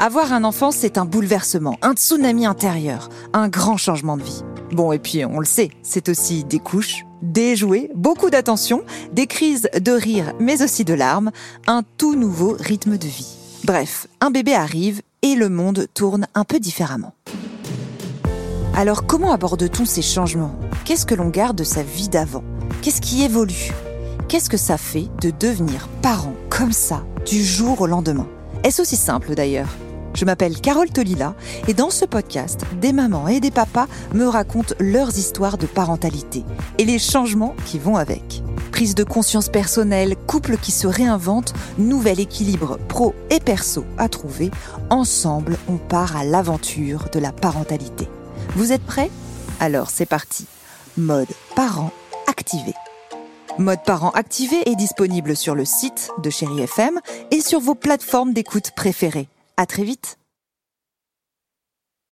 Avoir un enfant, c'est un bouleversement, un tsunami intérieur, un grand changement de vie. Bon, et puis on le sait, c'est aussi des couches, des jouets, beaucoup d'attention, des crises de rire, mais aussi de larmes, un tout nouveau rythme de vie. Bref, un bébé arrive et le monde tourne un peu différemment. Alors comment aborde-t-on ces changements? Qu'est-ce que l'on garde de sa vie d'avant? Qu'est-ce qui évolue? Qu'est-ce que ça fait de devenir parent comme ça, du jour au lendemain? Est-ce aussi simple d'ailleurs? Je m'appelle Carole Tolila et dans ce podcast, des mamans et des papas me racontent leurs histoires de parentalité et les changements qui vont avec. Prise de conscience personnelle, couple qui se réinvente, nouvel équilibre pro et perso à trouver, ensemble on part à l'aventure de la parentalité. Vous êtes prêts? Alors c'est parti. Mode parent activé. Mode parent activé est disponible sur le site de Chéri FM et sur vos plateformes d'écoute préférées. À très vite